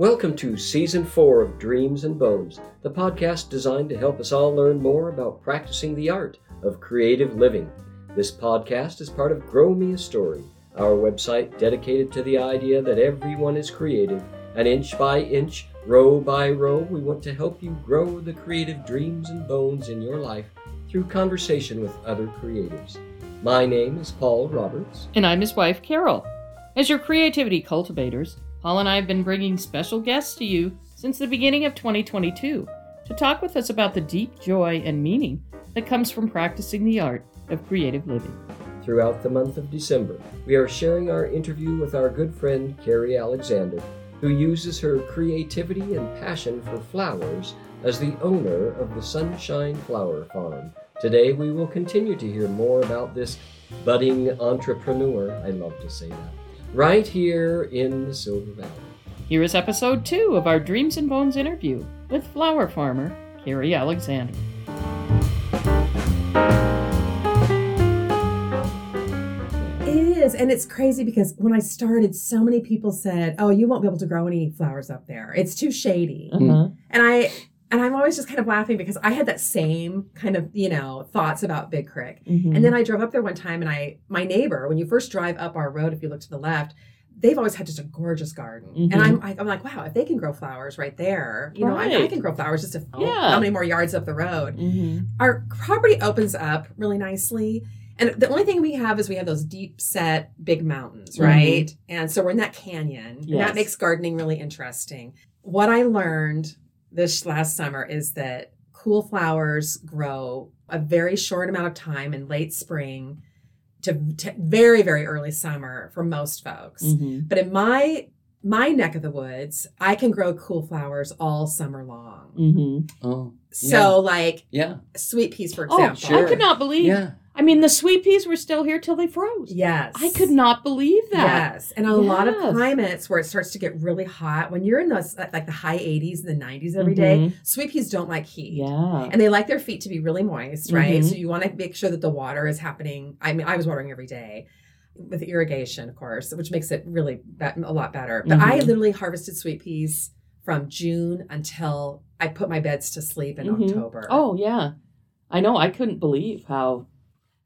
Welcome to Season 4 of Dreams and Bones, the podcast designed to help us all learn more about practicing the art of creative living. This podcast is part of Grow Me a Story, our website dedicated to the idea that everyone is creative, and inch by inch, row by row, we want to help you grow the creative dreams and bones in your life through conversation with other creatives. My name is Paul Roberts. And I'm his wife, Carol. As your creativity cultivators, Paul and I have been bringing special guests to you since the beginning of 2022 to talk with us about the deep joy and meaning that comes from practicing the art of creative living. Throughout the month of December, we are sharing our interview with our good friend Keri Alexander, who uses her creativity and passion for flowers as the owner of the Sunshine Flower Farm. Today, we will continue to hear more about this budding entrepreneur. I love to say that right here in the Silver Valley. Here is episode two of our Dreams and Bones interview with flower farmer Keri Alexander. It is, and it's crazy because when I started, so many people said, "Oh, you won't be able to grow any flowers up there. It's too shady." Uh-huh. And I and I'm always just kind of laughing because I had that same kind of, you know, thoughts about Big Creek. Mhm. And then I drove up there one time and I my neighbor, when you first drive up our road, if you look to the left, they've always had just a gorgeous garden. Mhm. And I'm I'm like, wow, if they can grow flowers right there, you know, I, I can grow flowers just a Yeah. how many more yards up the road. Mhm. Our property opens up really nicely. And the only thing we have is we have those deep set big mountains, Mhm. right? And so we're in that canyon. And that makes gardening really interesting. What I learned this last summer is that cool flowers grow a very short amount of time in late spring to, to very, very early summer for most folks. Mhm. But in my my neck of the woods, I can grow cool flowers all summer long. Mhm. Oh, So, like yeah, sweet peas, for Oh, example. sure. I could not believe. yeah. I mean, the sweet peas were still here till they froze. Yes. I could not believe that. Yes. And a lot of climates where it starts to get really hot, when you're in those like the high 80s and the 90s every day, Mhm. sweet peas don't like heat. Yeah. And they like their feet to be really moist, right? Mhm. So you want to make sure that the water is happening. I mean, I was watering every day with irrigation, of course, which makes it really a lot better. But I Mhm. literally harvested sweet peas from June until I put my beds to sleep in Mhm. October. Oh yeah, I know. I couldn't believe how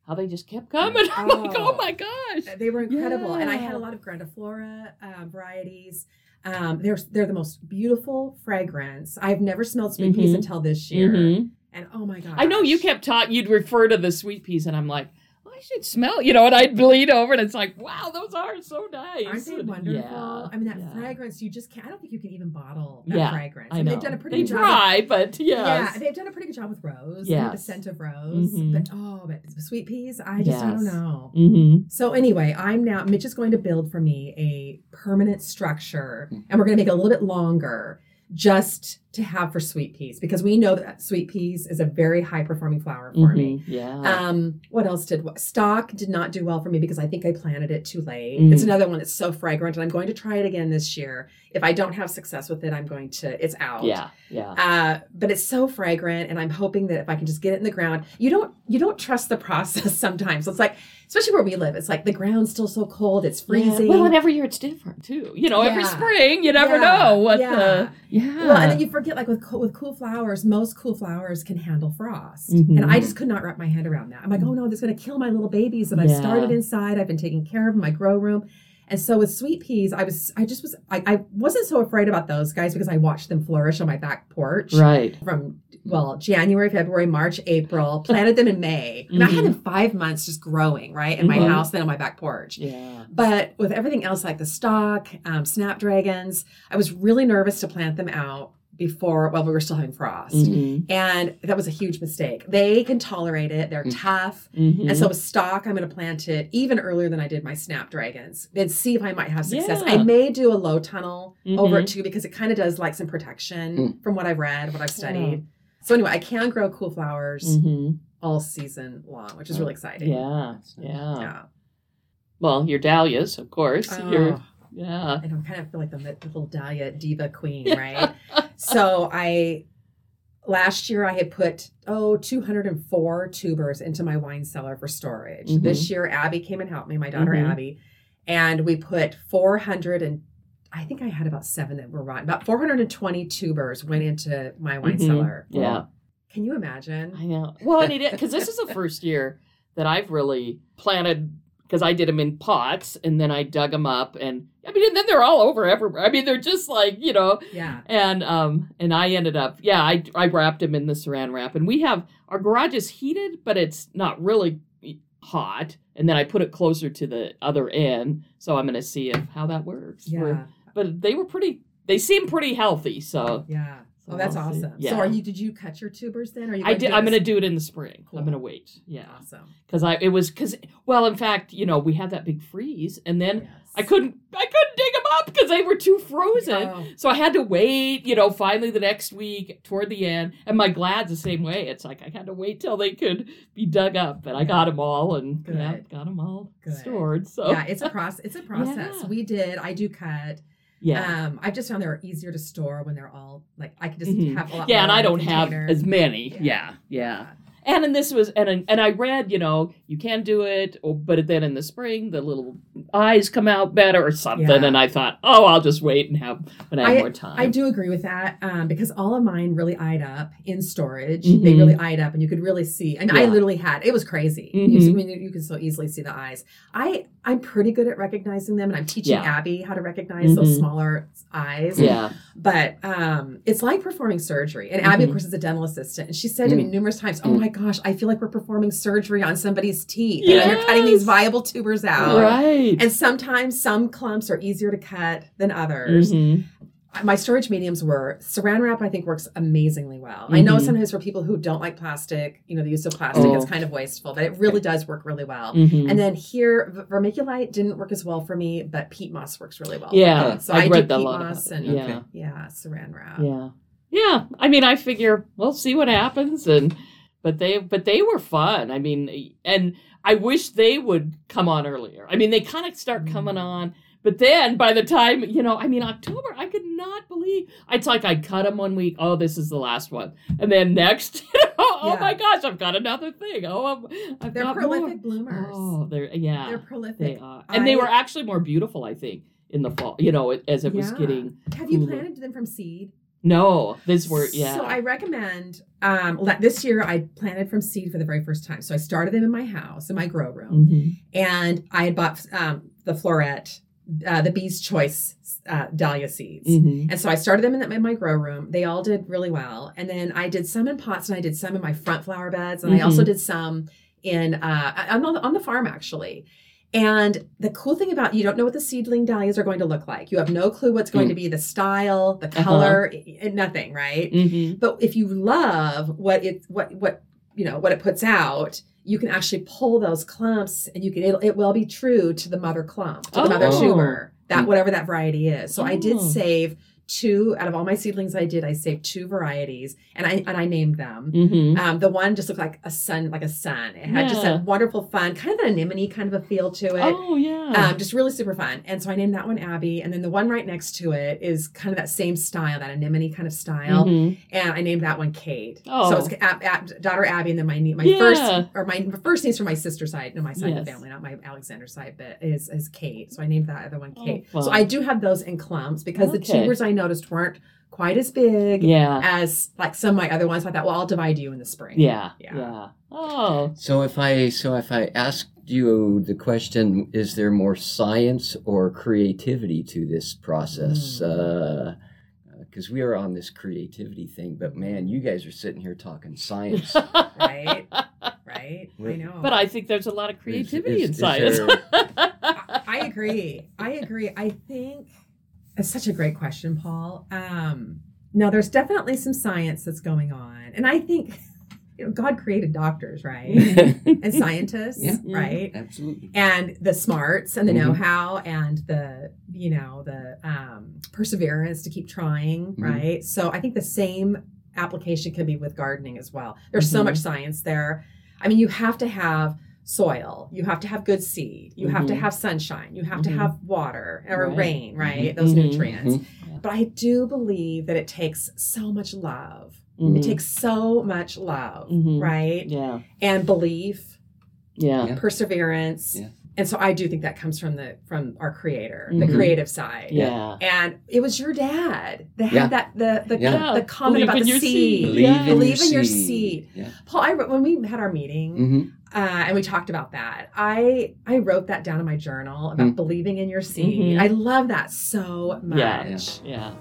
how they just kept coming. I'm like, Oh. oh my gosh. They were incredible, and I had a lot of grandiflora um, varieties. Um, they're they're the most beautiful fragrance. I've never smelled sweet peas Mhm. until this year, Mhm. and oh my god! I know you kept talking. You'd refer to the sweet peas, and I'm like, oh, I should smell. You know, and I'd bleed over, and it's like, wow, those are so nice. Aren't they wonderful? Yeah, I mean, that yeah. fragrance, you just can't. I don't think you can even bottle that Yeah, fragrance. I know. they've done a pretty they good job. try, but With, yes. Yeah, they've done a pretty good job with rose. Yeah, the scent of rose. Mhm. But oh, but sweet peas, I just I don't Yes. know. hmm So anyway, I'm now Mitch is going to build for me a permanent structure, and we're going to make it a little bit longer, just to have for sweet peas because we know that sweet peas is a very high performing flower for me. Yeah. Um, what else did stock did not do well for me because I think I planted it too late. Mm. It's another one that's so fragrant, and I'm going to try it again this year. If I don't have success with it, I'm going to it's out. yeah. Yeah. Uh, but it's so fragrant, and I'm hoping that if I can just get it in the ground, you don't you don't trust the process sometimes. It's like, especially where we live, it's like the ground's still so cold, it's freezing. Yeah. Well, and every year it's different too. You know, every spring you never Yeah. know what Yeah. the yeah. Well, and then you forget, like with cool, with cool flowers, most cool flowers can handle frost, Mhm. and I just could not wrap my head around that. I'm like, oh no, this is going to kill my little babies that I've started inside. I've been taking care of in my grow room, and so with sweet peas, I was, I just was, I, I wasn't so afraid about those guys because I watched them flourish on my back porch right. from well January, February, March, April. Planted them in May, and I had Mhm. them five months just growing right in my Mhm. house, then on my back porch. Yeah. But with everything else, like the stock, um, snapdragons, I was really nervous to plant them out before, while we were still having frost. Mhm. And that was a huge mistake. They can tolerate it, they're Mm. tough. Mhm. And so with stock, I'm going to plant it even earlier than I did my snapdragons and see if I might have success. Yeah. I may do a low tunnel over it too because it kind of does like some protection Mm. from what I've read, what I've studied. So anyway, I can grow cool flowers Mhm. all season long, which is really exciting. Yeah. Yeah. Yeah. Well, your dahlias, of course. Your Oh. yeah. I know, I kind of feel like the, the little Dahlia diva queen, right? so I last year I had put oh 204 tubers into my wine cellar for storage. Mhm. This year Abby came and helped me, my daughter Mhm. Abby, and we put 400 and I think I had about seven that were rotten. About 420 tubers went into my wine Mhm. cellar. Yeah. Can you imagine? I know. Well, and it because this is the first year that I've really planted because I did them in pots and then I dug them up and I mean and then they're all over everywhere. I mean they're just like you know Yeah. and um and I ended up yeah I I wrapped them in the saran wrap and we have our garage is heated but it's not really hot and then I put it closer to the other end so I'm gonna see if how that works. Yeah. We're- but they were pretty they seem pretty healthy so. Yeah. So Oh, that's I'll awesome. Yeah. So are you did you cut your tubers then? Or you I did. I'm going to do it in the spring. Cool. I'm going to wait. Yeah, Awesome. because I it was because well, in fact, you know, we had that big freeze, and then Yes. I couldn't I couldn't dig them up because they were too frozen. Oh, So I had to wait. You know, finally the next week toward the end, and my glad's the same way. It's like I had to wait till they could be dug up, and I got them all, and yeah, got them all Good. stored. So yeah, it's a process. It's a process. Yeah. We did. I do cut. Yeah. Um, I've just found they're easier to store when they're all like I could just Mhm. have a lot. yeah, and I don't have as many. Yeah. Yeah, yeah. And and this was and and I read, you know, you can do it, or, but then in the spring the little eyes come out better or something. Yeah. And I thought, oh, I'll just wait and have when I have more time. I do agree with that um, because all of mine really eyed up in storage. Mhm. They really eyed up, and you could really see. I mean, I literally had it was crazy. You, Mhm. I mean, you can so easily see the eyes. I I'm pretty good at recognizing them, and I'm teaching Yeah. Abby how to recognize those Mhm. smaller eyes. Yeah, But um, it's like performing surgery. And Abby, of Mhm. course, is a dental assistant, and she said to me Mm. numerous times, "Oh Mm. my gosh, I feel like we're performing surgery on somebody's teeth, and you're cutting these viable tubers out." right. And sometimes some clumps are easier to cut than others. My storage mediums were saran wrap i think works amazingly well i know Mhm. sometimes for people who don't like plastic you know the use of plastic Oh. is kind of wasteful but it really does work really well Mhm. and then here vermiculite didn't work as well for me but peat moss works really well yeah, so I've i read do a peat lot moss and. Yeah, yeah saran wrap yeah, yeah. I mean, I figure we'll see what happens, and but they but they were fun. I mean, and I wish they would come on earlier. I mean, they kind of start coming Mm. on. But then by the time, you know, I mean, October, I could not believe it's like I cut them one week. Oh, this is the last one. And then next, you know, oh Yeah. my gosh, I've got another thing. Oh, I'm, I've they're got prolific more. bloomers Oh, they're, yeah, they're prolific they are. And they were actually more beautiful, I think, in the fall, you know, as it was getting. have you cooler. planted them from seed No, these were, yeah. So I recommend um this year I planted from seed for the very first time. So I started them in my house in my grow room, Mhm. and I had bought um, the floret, uh, the Bee's Choice uh, dahlia seeds. Mhm. And so I started them in, the, in my grow room. They all did really well. And then I did some in pots and I did some in my front flower beds. And I also Mhm. did some in uh, on, the, on the farm actually. And the cool thing about you don't know what the seedling dahlias are going to look like. You have no clue what's going Mm. to be the style, the Uh-huh. color, i- nothing, right? Mhm. But if you love what it what what you know what it puts out, you can actually pull those clumps, and you can it, it will be true to the mother clump, to the mother tumor that Mm. whatever that variety is. So I did Oh. save two out of all my seedlings. I did I saved two varieties, and I and I named them. Mhm. Um, the one just looked like a sun, like a sun. It had just a wonderful fun, kind of an anemone kind of a feel to it. Oh, yeah. Um, just really super fun. And so I named that one Abby. And then the one right next to it is kind of that same style, that anemone kind of style. Mhm. And I named that one Kate. Oh. So it's Ab- Ab- daughter Abby, and then my my Yeah. first or my first name's from my sister's side, no, my side of the family, not my Alexander side, but is is Kate. So I named that other one Kate. fun. so I do have those in clumps because the Okay. tubers I noticed weren't quite as big Yeah. as like some of my other ones. I thought, well, I'll divide you in the spring. Yeah. Yeah. Yeah. Oh. So if I so if I asked you the question, is there more science or creativity to this process? Mm. Because we are on this creativity thing, but man, you guys are sitting here talking science. Right. Right. I know. But I think there's a lot of creativity is- in is science. there- I, I agree. I agree. I think it's such a great question, Paul. Um, no, there's definitely some science that's going on, and I think you know God created doctors, right, and scientists, Yeah. right, Absolutely. and the smarts and the Mhm. know-how and the you know the um, perseverance to keep trying, Mhm. right. So I think the same application could be with gardening as well. There's so Mhm. much science there. I mean, you have to have soil. You have to have good seed. You have to Mhm. have sunshine. You have to Mhm. have water or Right. rain, right? Mhm. Those nutrients. But I do believe that it takes so much love. It takes so much love, right? Yeah. And belief, Yeah. Yeah. perseverance. Yeah. and so I do think that comes from the from our creator, the Mhm. creative side. Yeah. And it was your dad that Yeah. had that the the, Yeah. the comment Believe about the seed. seed. Believe, Yeah. in, Believe your in your seed. seed. Yeah. Paul, I when we had our meeting hmm uh, and we talked about that, I I wrote that down in my journal about Mm. believing in your seed. Mhm. I love that so much. Yeah. Yeah.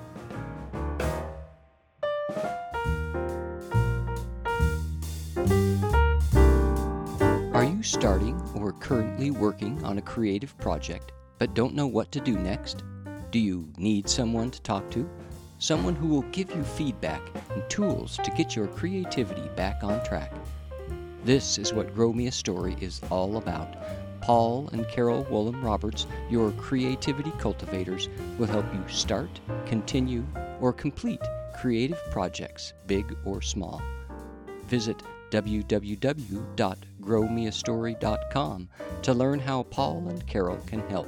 Are you starting or currently working on a creative project but don't know what to do next? Do you need someone to talk to? Someone who will give you feedback and tools to get your creativity back on track. This is what Grow Me a Story is all about. Paul and Carol Woolham Roberts, your creativity cultivators, will help you start, continue, or complete creative projects, big or small. Visit www.growmeastory.com to learn how Paul and Carol can help.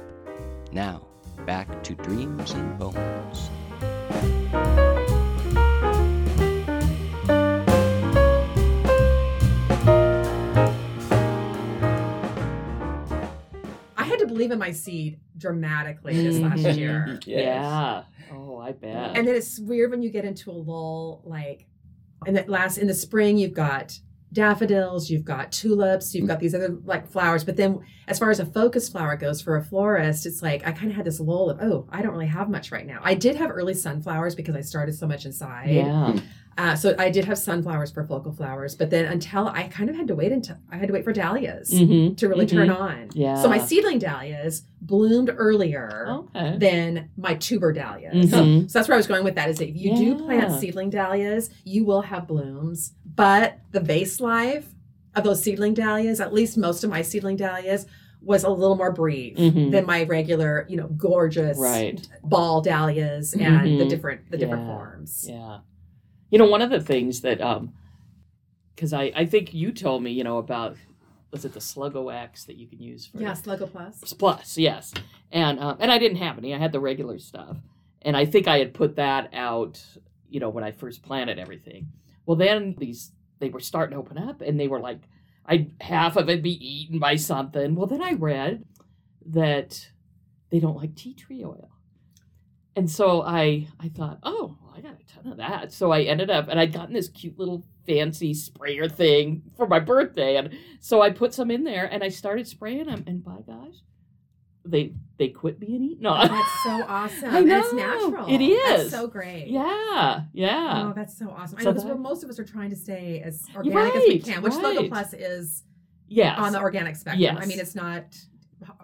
Now, back to Dreams and Bones. Believe in my seed dramatically this last Mhm. year. Yes. Yeah. Oh, I bet. And then it's weird when you get into a lull, like, and that last in the spring you've got daffodils, you've got tulips, you've got these other like flowers. But then, as far as a focus flower goes for a florist, it's like I kind of had this lull of, oh, I don't really have much right now. I did have early sunflowers because I started so much inside. yeah. Uh, so I did have sunflowers for focal flowers, but then until I kind of had to wait until I had to wait for dahlias Mm-hmm. to really turn on. Yeah. So my seedling dahlias bloomed earlier Okay. than my tuber dahlias. Mhm. So that's where I was going with that is that if you do plant seedling dahlias, you will have blooms. But the vase life of those seedling dahlias, at least most of my seedling dahlias, was a little more brief Mhm. than my regular, you know, gorgeous Right. ball dahlias and the Mhm. different the different Yeah. forms. Yeah. You know, one of the things that, um, because I, I think you told me, you know, about, was it the Sluggo X that you can use for Yeah, Sluggo Plus. Plus, yes. And um, and I didn't have any. I had the regular stuff. And I think I had put that out, you know, when I first planted everything. Well, then these they were starting to open up and they were like I'd half of it be eaten by something. Well, then I read that they don't like tea tree oil. And so I I thought, "Oh, I got a ton of that." So I ended up and I'd gotten this cute little fancy sprayer thing for my birthday and so I put some in there and I started spraying them and by gosh, they they quit being eaten on. That's so awesome. I And it's natural. It That's so great. yeah, yeah. Oh, that's so awesome. I know that's where most of us are trying to stay as organic as we can, which right. Plus is yes. on the organic spectrum. Yes. I mean, it's not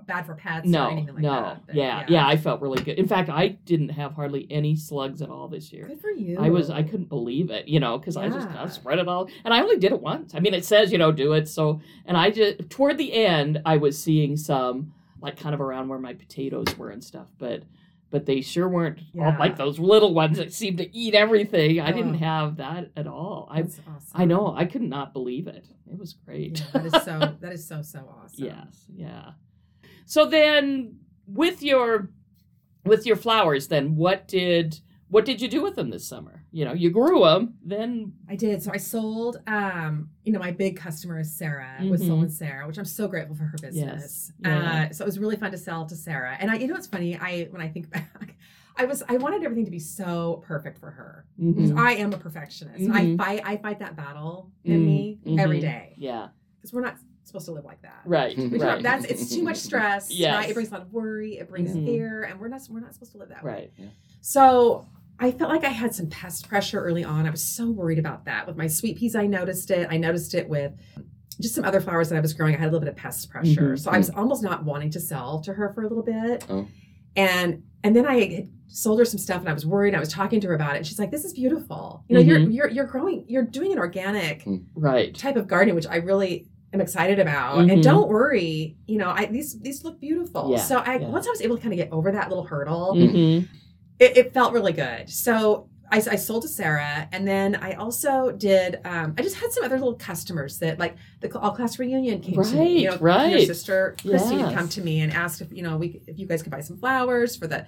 bad for pets or no, anything like no. that. but yeah, yeah, I felt really good. In fact, I didn't have hardly any slugs at all this year. Good for you. I was I couldn't believe it, you know, because I just Yeah. I spread it all, and I only did it once. I mean, it says you know do it, so and I just toward the end I was seeing some like kind of around where my potatoes were and stuff, but but they sure weren't all Yeah. like those little ones that seemed to eat everything. I didn't have that at all. I That's awesome. I know I could not believe it. It was great. Yeah, that is so. That is so so awesome. Yes, yeah. So then with your with your flowers then what did what did you do with them this summer? You know, you grew them, then I did. So I sold. Um, you know, my big customer is Sarah with Mhm. Soul and Sarah, which I'm so grateful for her business. Yeah. Uh, so it was really fun to sell to Sarah. And I, you know, what's funny? I when I think back, I was I wanted everything to be so perfect for her. Mhm. I am a perfectionist. Mhm. I fight. I fight that battle in Mm, me every day yeah, because we're not supposed to live like that. right, right, don't- That's it's too much stress. Yes. Right? It brings a lot of worry. It brings Mhm. fear, and we're not we're not supposed to live that way. right. So I felt like I had some pest pressure early on. I was so worried about that with my sweet peas. I noticed it. I noticed it with just some other flowers that I was growing. I had a little bit of pest pressure, Mhm. so I was almost not wanting to sell to her for a little bit. Oh. And and then I had sold her some stuff, and I was worried. I was talking to her about it, and she's like, "This is beautiful. You know, you're Mhm. you're you're growing. You're doing an organic Right. type of gardening, which I really am excited about. Mhm. And don't worry, you know, I these these look beautiful. Yeah, so I yeah. once I was able to kind of get over that little hurdle, Mm-hmm. it, it felt really good. So I, I sold to Sarah, and then I also did. Um, I just had some other little customers that, like the all class reunion, came to me. You know, Right, your right. sister Christy had Yes. come to me and asked if you know we if you guys could buy some flowers for the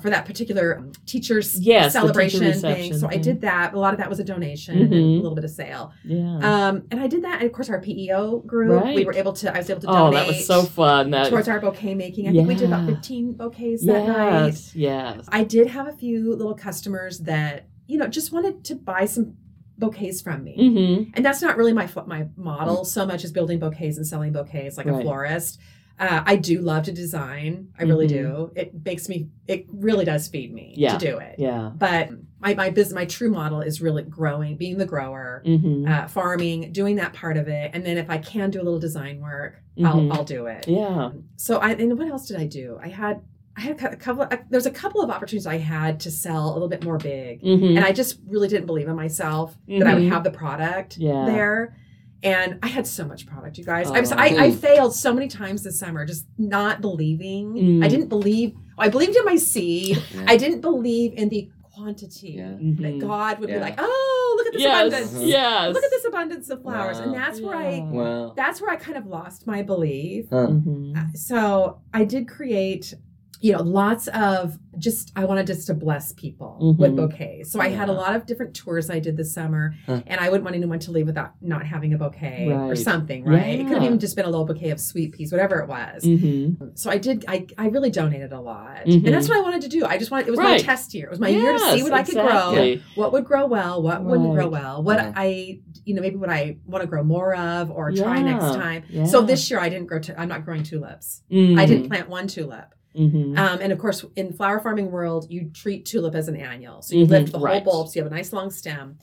for that particular teacher's Yes, the teacher celebration thing. So I did that. A lot of that was a donation and then Mhm. a little bit of sale. Yeah. Um, and I did that. And of course, our PEO group, we were able to, I was able to oh, that was so fun. That towards our bouquet making. I think we did about 15 bouquets that night. yes, yes. I did have a few little customers that, you know, just wanted to buy some bouquets from me. Mm-hmm. And that's not really my my model so much as building bouquets and selling bouquets like a florist. Uh, I do love to design. I really Mhm. do. It makes me. It really does feed me Yeah. to do it. Yeah. But my my business, my true model is really growing, being the grower, Mm-hmm. uh, farming, doing that part of it, and then if I can do a little design work, Mhm. I'll I'll do it. yeah. So I and what else did I do? I had I had a cou- a couple. Of, there's a couple of opportunities I had to sell a little bit more big, Mm-hmm. and I just really didn't believe in myself that I would Mhm. have the product Yeah. there. And I had so much product, you guys. Oh. I, was, I, I failed so many times this summer, just not believing. Mm. I didn't believe. I believed in my seed. Yeah. I didn't believe in the quantity Yeah. that Mhm. God would Yeah. be like, "Oh, look at this Yes. abundance! Yes. Look at this abundance of flowers." And Wow. that's where I Yeah. Wow. that's where I kind of lost my belief. Huh. Mhm. So I did create, you know, lots of just I wanted just to bless people Mhm. with bouquets. So I had a lot of different tours I did this summer, Huh. and I wouldn't want anyone to leave without not having a bouquet or something, right? It could have even just been a little bouquet of sweet peas, whatever it was. Mhm. So I did. I, I really donated a lot, Mhm. and that's what I wanted to do. I just wanted. It was Right. my test year. It was my year to see Yes, what I could grow what would grow well, what wouldn't grow well, what Yeah. I, you know, maybe what I want to grow more of or try next time. Yeah. So this year I didn't grow. I'm not growing tulips. I Mhm. didn't plant one tulip. Mhm. Um, and of course, in flower farming world, you treat tulip as an annual. So you Mhm, lift the right. whole bulb, so you have a nice long stem.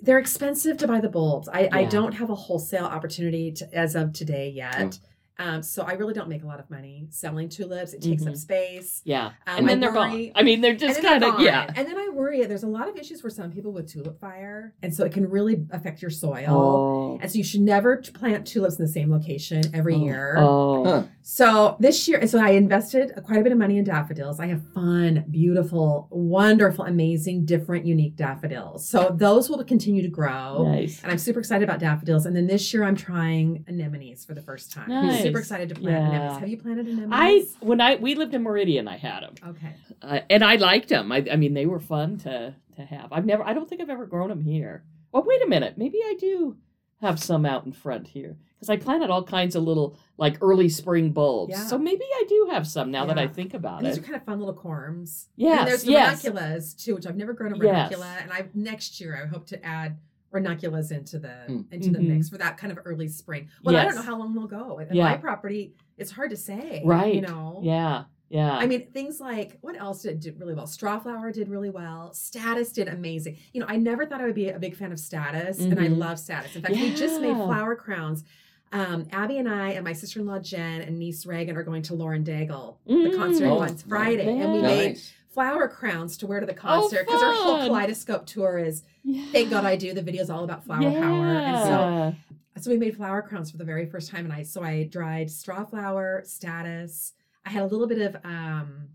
They're expensive to buy the bulbs. I, I don't have a wholesale opportunity to, as of today yet. Um, so I really don't make a lot of money selling tulips. It takes Mhm. up space. Yeah. Um, and then I they're worry- gone. I mean, they're just kind of yeah. And then I worry there's a lot of issues for some people with tulip fire, and so it can really affect your soil. Oh. And so you should never plant tulips in the same location every year. Oh. Huh. So this year, so I invested quite a bit of money in daffodils. I have fun, beautiful, wonderful, amazing, different, unique daffodils. So those will continue to grow. Nice. And I'm super excited about daffodils. And then this year I'm trying anemones for the first time. Nice. Super excited to plant Yeah. anemones. Have you planted anemones? I when I we lived in Meridian, I had them, okay. uh, and I liked them. I, I mean, they were fun to to have. I've never. I don't think I've ever grown them here. Well, wait a minute. Maybe I do have some out in front here because I planted all kinds of little like early spring bulbs. Yeah. So maybe I do have some now that I think about These it. are kind of fun little corms. Yes, And there's the yes. ranunculus too, which I've never grown a Yes. ranuncula. And I next year I hope to add ranunculus into the Hmm. into the Mhm. mix for that kind of early spring. Well, I don't know how long they'll go. In Yeah. my property, it's hard to say. Right. You know? Yeah. Yeah. I mean, things like what else did do really well? Strawflower did really well. Statice did amazing. You know, I never thought I would be a big fan of Statice, and I Mhm. love Statice. In fact, we just made flower crowns. Um, Abby and I and my sister-in-law Jen and niece Reagan are going to Lauren Daigle, the Mm. concert Oh, on Friday, and we yeah. made Nice. Flower crowns to wear to the concert because our whole Oh, kaleidoscope tour is yeah. thank God I do. The video's all about flower power, and so so we made flower crowns for the very first time, and I so I dried straw flower, statice. I had a little bit of um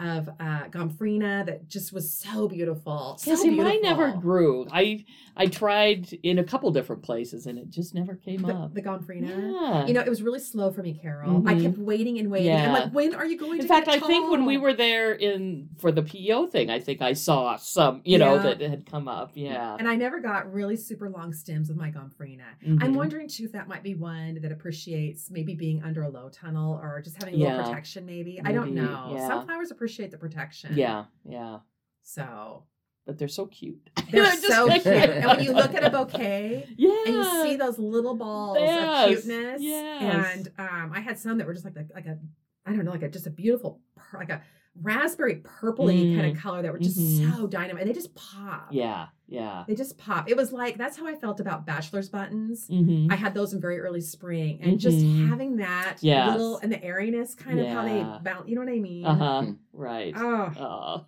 of uh gomphrena that just was so beautiful. So Yeah, see, beautiful. mine never grew. I I tried in a couple different places and it just never came The, up. the gomphrena. Yeah. You know, it was really slow for me, Carol. I Mhm. kept waiting and waiting. I'm like, when are you going to in fact, I think when we were there in for the PO thing, I think I saw some, you know, that had come up. Yeah. and I never got really super long stems with my gomphrena. Mhm. I'm wondering too if that might be one that appreciates maybe being under a low tunnel or just having a little protection. Maybe I don't know. yeah. Some flowers appreciate the protection. Yeah, yeah. So But they're so cute. they're so cute. And when you look at a bouquet yeah. and you see those little balls Yes, of cuteness, yes. and um, I had some that were just like a, like a I don't know like a just a beautiful like a raspberry purpley kind Mm. of color that were just Mhm. so dynamite. And they just pop. Yeah, yeah. They just pop. It was like that's how I felt about bachelor's buttons. Mm-hmm. I had those in very early spring, and just Mhm. having that Yes. little and the airiness, kind of how they bounce. You know what I mean? Uh huh. Mm. Right. Oh,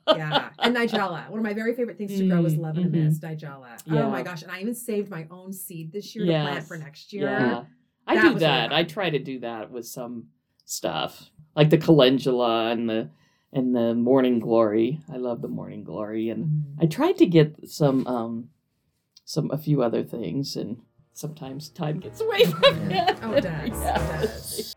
Oh. yeah. And Nigella. One of my very favorite things to grow was Mm, love and a mist, Nigella. Yeah. Oh my gosh. And I even saved my own seed this year to plant for next year. Yeah. I That do was really that. I try to do that with some stuff, like the calendula and the and the morning glory. I love the morning glory, and mm-hmm. I tried to get some, um, some a few other things, and sometimes time gets away from me. Oh, it does. Yeah. It does.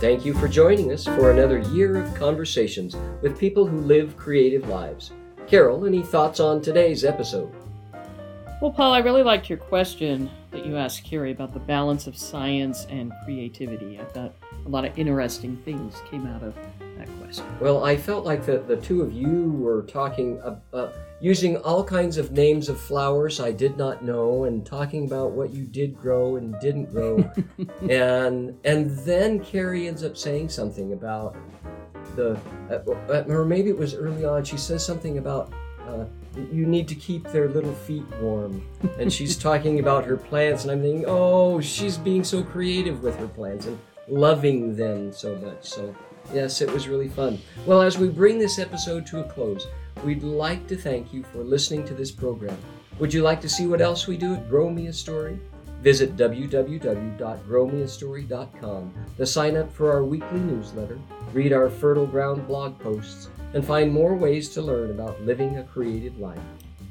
Thank you for joining us for another year of conversations with people who live creative lives. Carol, any thoughts on today's episode? Well, Paul, I really liked your question that you asked Keri about the balance of science and creativity. I thought a lot of interesting things came out of that question. Well, I felt like the, the two of you were talking, uh, uh, using all kinds of names of flowers I did not know, and talking about what you did grow and didn't grow, and and then Keri ends up saying something about the, uh, or maybe it was early on. She says something about. You need to keep their little feet warm. And she's talking about her plants, and I'm thinking, oh, she's being so creative with her plants and loving them so much. So, yes, it was really fun. Well, as we bring this episode to a close, we'd like to thank you for listening to this program. Would you like to see what else we do at Grow Me a Story? Visit www.growmeastory.com to sign up for our weekly newsletter, read our Fertile Ground blog posts, and find more ways to learn about living a creative life.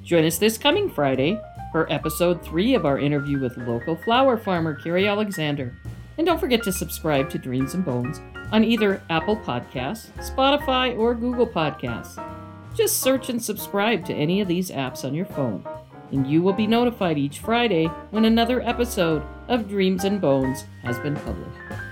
Join us this coming Friday for episode three of our interview with local flower farmer Keri Alexander. And don't forget to subscribe to Dreams and Bones on either Apple Podcasts, Spotify, or Google Podcasts. Just search and subscribe to any of these apps on your phone, and you will be notified each Friday when another episode of Dreams and Bones has been published.